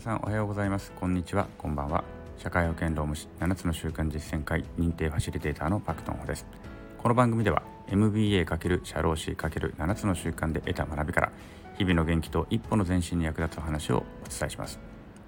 皆さんおはようございます。こんにちは。こんばんは。社会保険労務士7つの習慣実践会認定ファシリテーターのパクトンホです。この番組では MBA× 社労士 ×7 つの習慣で得た学びから日々の元気と一歩の前進に役立つ話をお伝えします。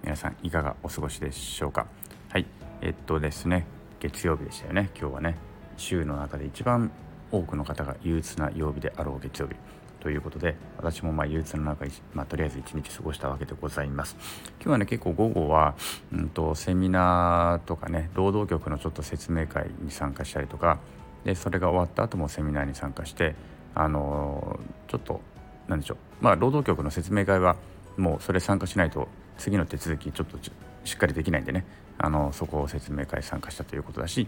皆さんいかがお過ごしでしょうか？はい。えっとですね。月曜日でしたよね。今日はね週の中で一番多くの方が憂鬱な曜日であろう月曜日。ということで私もまあ憂鬱の中に、まあ、とりあえず一日過ごしたわけでございます。今日はね結構午後は、うんと、セミナーとかね労働局のちょっと説明会に参加したりとかでそれが終わった後もセミナーに参加してあのー、ちょっと何でしょうまあ労働局の説明会はもうそれ参加しないと次の手続きちょっとしっかりできないんでねあのそこを説明会参加したということだし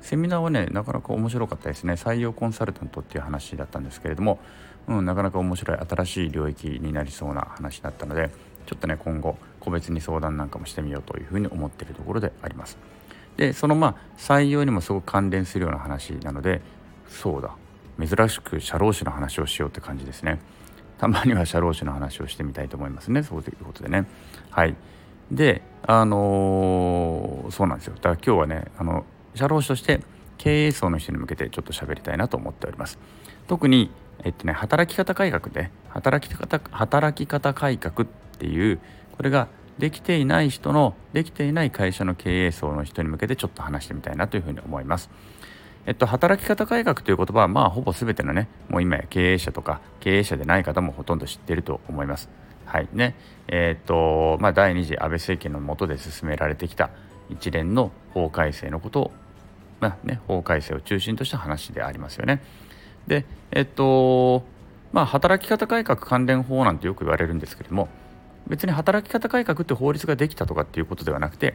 セミナーはねなかなか面白かったですね採用コンサルタントっていう話だったんですけれども、うん、なかなか面白い新しい領域になりそうな話だったのでちょっとね今後個別に相談なんかもしてみようというふうに思っているところであります。でそのまあ採用にもすごく関連するような話なのでそうだ珍しく社労士の話をしようって感じですね。たまには社労士の話をしてみたいと思いますねそういうことでね。はいであのー、そうなんですよだから今日はねあの社労士として経営層の人に向けてちょっと喋りたいなと思っております。特にえっとね働き方改革で働き方働き方改革っていうこれができていない人のできていない会社の経営層の人に向けてちょっと話してみたいなというふうに思います。えっと、働き方改革という言葉はまあほぼ全てのねもう今や経営者とか経営者でない方もほとんど知っていると思います。はいねえー、とまあ、第2次安倍政権の下で進められてきた一連の法改正のことを、まあね、法改正を中心とした話でありますよね。でえっとまあ働き方改革関連法なんてよく言われるんですけれども別に働き方改革って法律ができたとかっていうことではなくて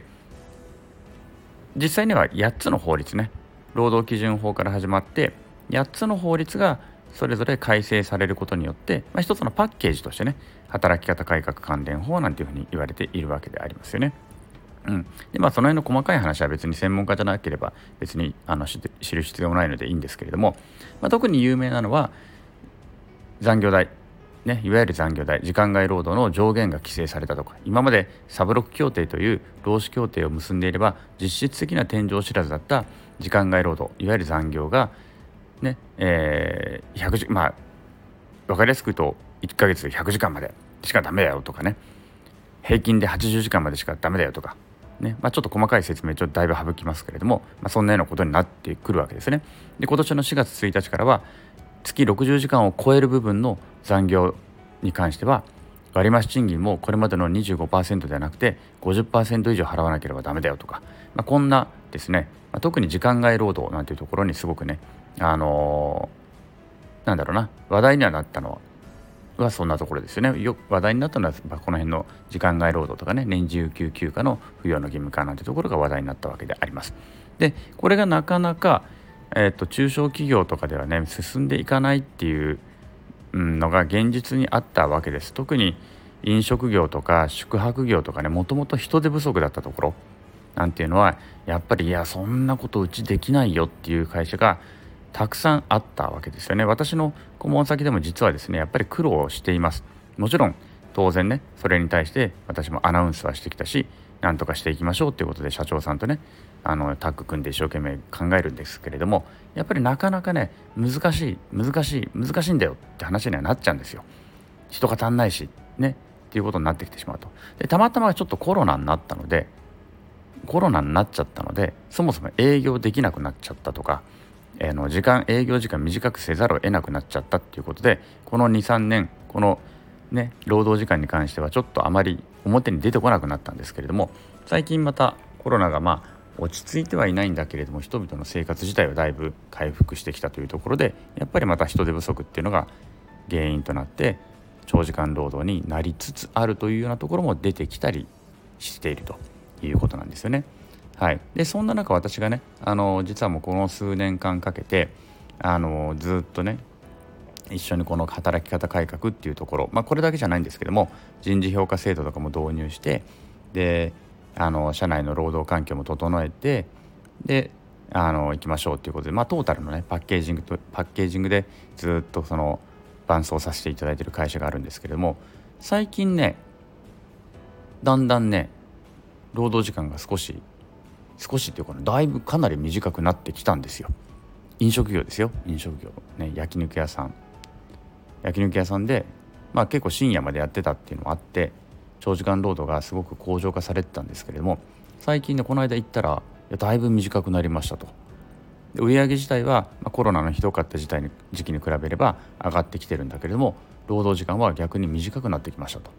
実際には8つの法律ね労働基準法から始まって8つの法律がそれぞれ改正されることによって、まあ、一つのパッケージとしてね働き方改革関連法なんていうふうに言われているわけでありますよね。うん、でまあその辺の細かい話は別に専門家じゃなければ別にあの知る必要もないのでいいんですけれども、まあ、特に有名なのは残業代。ね、いわゆる残業代。時間外労働の上限が規制されたとか。今までサブロック協定という労使協定を結んでいれば実質的な天井知らずだった時間外労働いわゆる残業がねえー、100時まあ分かりやすく言うと1ヶ月で100時間までしかダメだよとかね。平均で80時間までしかダメだよとか。ねまあ、ちょっと細かい説明ちょっとだいぶ省きますけれども、まあ、そんなようなことになってくるわけですね。で今年の4月1日からは月60時間を超える部分の残業に関しては割増賃金もこれまでの25%ではなくて50%以上払わなければダメだよとか、まあ、こんなですね、まあ、特に時間外労働なんていうところにすごくねあのー、なんだろうな。話題にはなったのは。そんなところですよね。よ話題になったのはこの辺の時間外労働とかね。年次有給休暇の扶養の義務化なんてところが話題になったわけであります。でこれがなかなかえーと、中小企業とかではね進んでいかないっていうのが現実にあったわけです。特に飲食業とか宿泊業とかねもともと人手不足だったところなんていうのはやっぱりいやそんなことうちできないよっていう会社がたくさんあったわけですよね私の顧問先でも実はですねやっぱり苦労していますもちろん当然ねそれに対して私もアナウンスはしてきたし何とかしていきましょうっていうことで社長さんとねあのタッグ組んで一生懸命考えるんですけれどもやっぱりなかなかね難しい難しい難しいんだよって話にはなっちゃうんですよ。人が足んないしねっていうことになってきてしまうと。でたまたまちょっとコロナになったのでコロナになっちゃったのでそもそも営業できなくなっちゃったとか、えー、の時間営業時間短くせざるを得なくなっちゃったっていうことでこの23年このね労働時間に関してはちょっとあまり表に出てこなくなったんですけれども最近またコロナがまあ落ち着いてはいないんだけれども人々の生活自体はだいぶ回復してきたというところでやっぱりまた人手不足っていうのが原因となって長時間労働になりつつあるというようなところも出てきたりしているということなんですよね。はい、でそんな中私がねあの実はもうこの数年間かけてあのずっとね一緒にこの働き方改革っていうところ、まあ、これだけじゃないんですけども人事評価制度とかも導入してであの社内の労働環境も整えてであの行きましょうということで、まあ、トータルのねパッケージングとパッケージングでずっとその伴走させていただいてる会社があるんですけれども最近ねだんだんね労働時間が少し少しっていうかだいぶかなり短くなってきたんですよ。飲食業ですよ。飲食業。ね焼肉屋さん。焼肉屋さんでまあ結構深夜までやってたっていうのもあって長時間労働がすごく向上化されてたんですけれども最近ねこの間行ったらいやだいぶ短くなりましたと。売上自体は、コロナのひどかった時代に時期に比べれば上がってきてるんだけれども労働時間は逆に短くなってきましたと。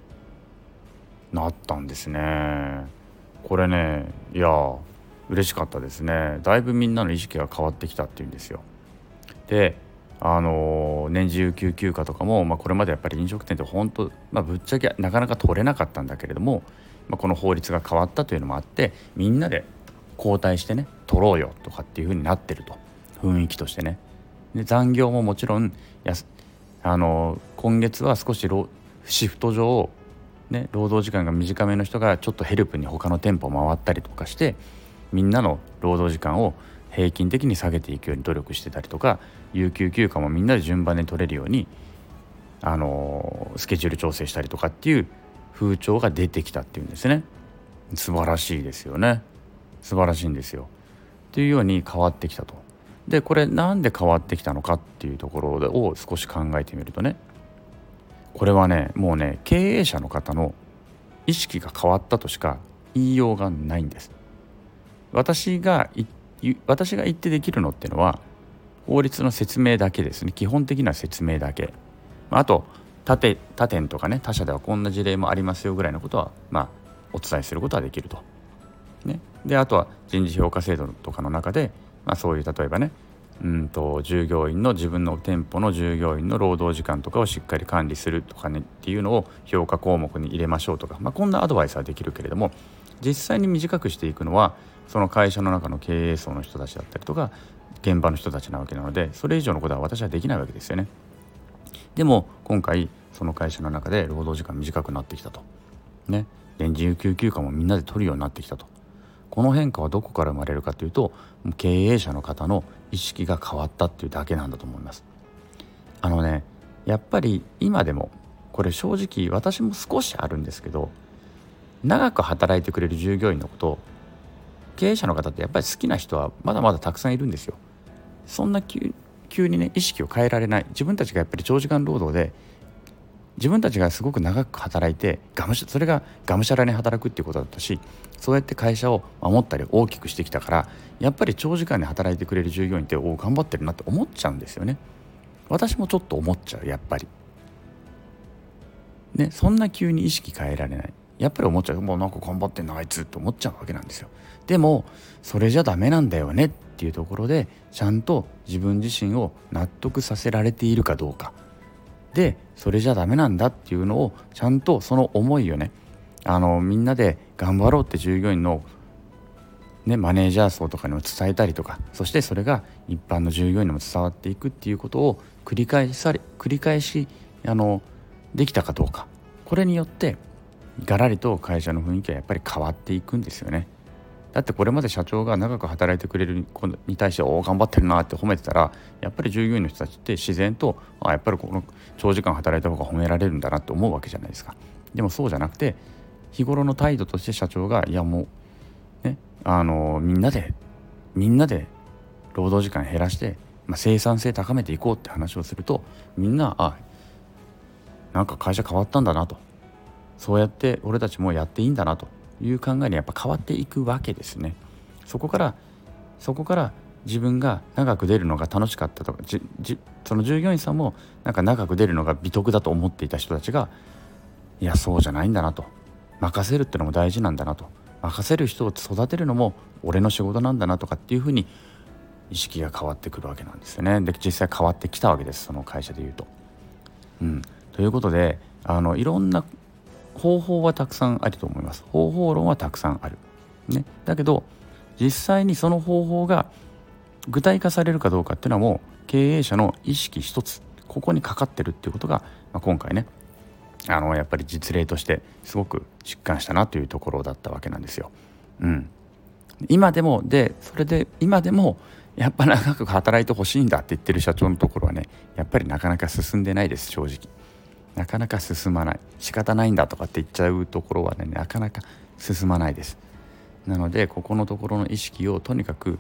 なったんですね。これねいや嬉しかったですね。だいぶみんなの意識が変わってきたっていうんですよ。であの年次有給休暇とかも、まあ、これまでやっぱり飲食店って本当、まあ、ぶっちゃけなかなか取れなかったんだけれども、まあ、この法律が変わったというのもあってみんなで交代してね取ろうよとかっていう風になってると。雰囲気としてね。で残業ももちろんやあの今月は少しシフト上、ね、労働時間が短めの人がちょっとヘルプに他の店舗回ったりとかしてみんなの労働時間を平均的に下げていくように努力してたりとか有給休暇もみんなで順番で取れるようにあのスケジュール調整したりとかっていう風潮が出てきたっていうんですね。素晴らしいですよね。素晴らしいんですよ。っていうように変わってきたと。でこれなんで変わってきたのかっていうところを少し考えてみるとねこれはねもうね経営者の方の意識が変わったとしか言いようがないんです。私が私が言ってできるのっていうのは法律の説明だけですね。基本的な説明だけ。あと他店他店とかね他社ではこんな事例もありますよぐらいのことはまあお伝えすることはできると。ね、であとは人事評価制度とかの中で、まあ、そういう例えばねうんと従業員の自分の店舗の従業員の労働時間とかをしっかり管理するとかねっていうのを評価項目に入れましょうとか、まあ、こんなアドバイスはできるけれども実際に短くしていくのはその会社の中の経営層の人たちだったりとか現場の人たちなわけなのでそれ以上のことは私はできないわけですよね。でも今回その会社の中で労働時間短くなってきたと。ね。年次有給休暇もみんなで取るようになってきたと。この変化はどこから生まれるかというと経営者の方の意識が変わったっていうだけなんだと思います。あのねやっぱり今でもこれ正直私も少しあるんですけど長く働いてくれる従業員のことを経営者の方ってやっぱり好きな人はまだまだたくさんいるんですよ。そんな急にね意識を変えられない。自分たちがやっぱり長時間労働で自分たちがすごく長く働いてがむしそれががむしゃらに働くっていうことだったしそうやって会社を守ったり大きくしてきたからやっぱり長時間に働いてくれる従業員ってお頑張ってるなって思っちゃうんですよね。私もちょっと思っちゃうやっぱり。ねそんな急に意識変えられない。やっぱり思っちゃう。もうなんか頑張ってんなあいつって思っちゃうわけなんですよ。でもそれじゃダメなんだよねっていうところでちゃんと自分自身を納得させられているかどうか。でそれじゃダメなんだっていうのをちゃんとその思いをねあのみんなで頑張ろうって従業員の、ね、マネージャー層とかにも伝えたりとかそしてそれが一般の従業員にも伝わっていくっていうことを繰り返され繰り返しあのできたかどうか。これによってがらりと会社の雰囲気はやっぱり変わっていくんですよね。だってこれまで社長が長く働いてくれる子に対しておお頑張ってるなって褒めてたらやっぱり従業員の人たちって自然とあやっぱりこの長時間働いた方が褒められるんだなって思うわけじゃないですか。でもそうじゃなくて日頃の態度として社長がいやもうねあのみんなでみんなで労働時間減らして、まあ、生産性高めていこうって話をするとみんなあなんか会社変わったんだなとそうやって俺たちもやっていいんだなという考えにやっぱ変わっていくわけですね。そこからそこから自分が長く出るのが楽しかったとかその従業員さんもなんか長く出るのが美徳だと思っていた人たちがいやそうじゃないんだなと任せるってのも大事なんだなと任せる人を育てるのも俺の仕事なんだなとかっていうふうに意識が変わってくるわけなんですよねで実際変わってきたわけですその会社でいうと。うん、ということであのいろんな方法はたくさんあると思います方法論はたくさんある、ね、だけど実際にその方法が具体化されるかどうかっていうのはもう経営者の意識一つここにかかってるっていうことが、まあ、今回ねあのやっぱり実例としてすごく実感したなというところだったわけなんですよ。うん、今でもでそれで今でもやっぱ長く働いてほしいんだって言ってる社長のところはねやっぱりなかなか進んでないです正直。なかなか進まない。仕方ないんだとかって言っちゃうところはねなかなか進まないです。なのでここのところの意識をとにかく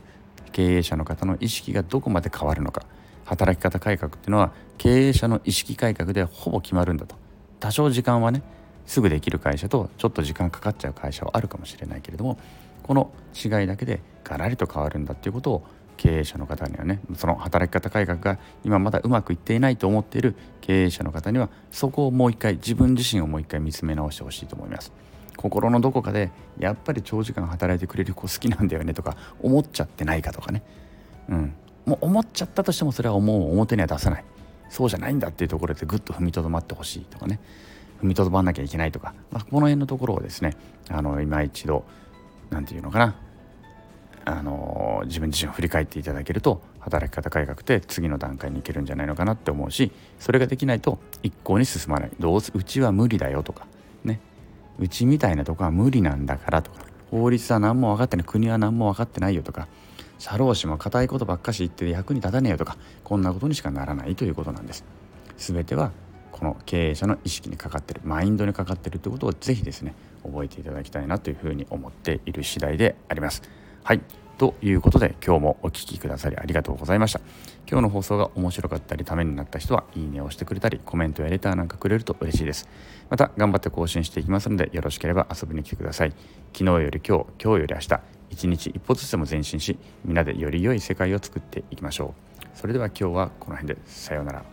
経営者の方の意識がどこまで変わるのか働き方改革っていうのは経営者の意識改革でほぼ決まるんだと。多少時間はねすぐできる会社とちょっと時間かかっちゃう会社はあるかもしれないけれどもこの違いだけでガラリと変わるんだっていうことを経営者の方にはねその働き方改革が今まだうまくいっていないと思っている経営者の方にはそこをもう一回自分自身をもう一回見つめ直してほしいと思います。心のどこかでやっぱり長時間働いてくれる子好きなんだよねとか思っちゃってないかとかね。うん。もう思っちゃったとしてもそれは思う表には出さない。そうじゃないんだっていうところでぐっと踏みとどまってほしいとかね。踏みとどまんなきゃいけないとか、まあ、この辺のところをですねあの今一度何て言うのかな。あの自分自身を振り返っていただけると働き方改革って次の段階に行けるんじゃないのかなって思うしそれができないと一向に進まないどうせうちは無理だよとかねうちみたいなとこは無理なんだからとか法律は何も分かってない国は何も分かってないよとか社労士も固いことばっかし言って役に立たねえよとかこんなことにしかならないということなんです。全てはこの経営者の意識にかかってるマインドにかかってるってことをぜひですね覚えていただきたいなというふうに思っている次第であります。はい。ということで今日もお聴きくださりありがとうございました。今日の放送が面白かったりためになった人はいいねをしてくれたりコメントやレターなんかくれると嬉しいです。また頑張って更新していきますのでよろしければ遊びに来てください。昨日より今日今日より明日一日一歩ずつでも前進しみんなでより良い世界を作っていきましょう。それでは今日はこの辺で。さようなら。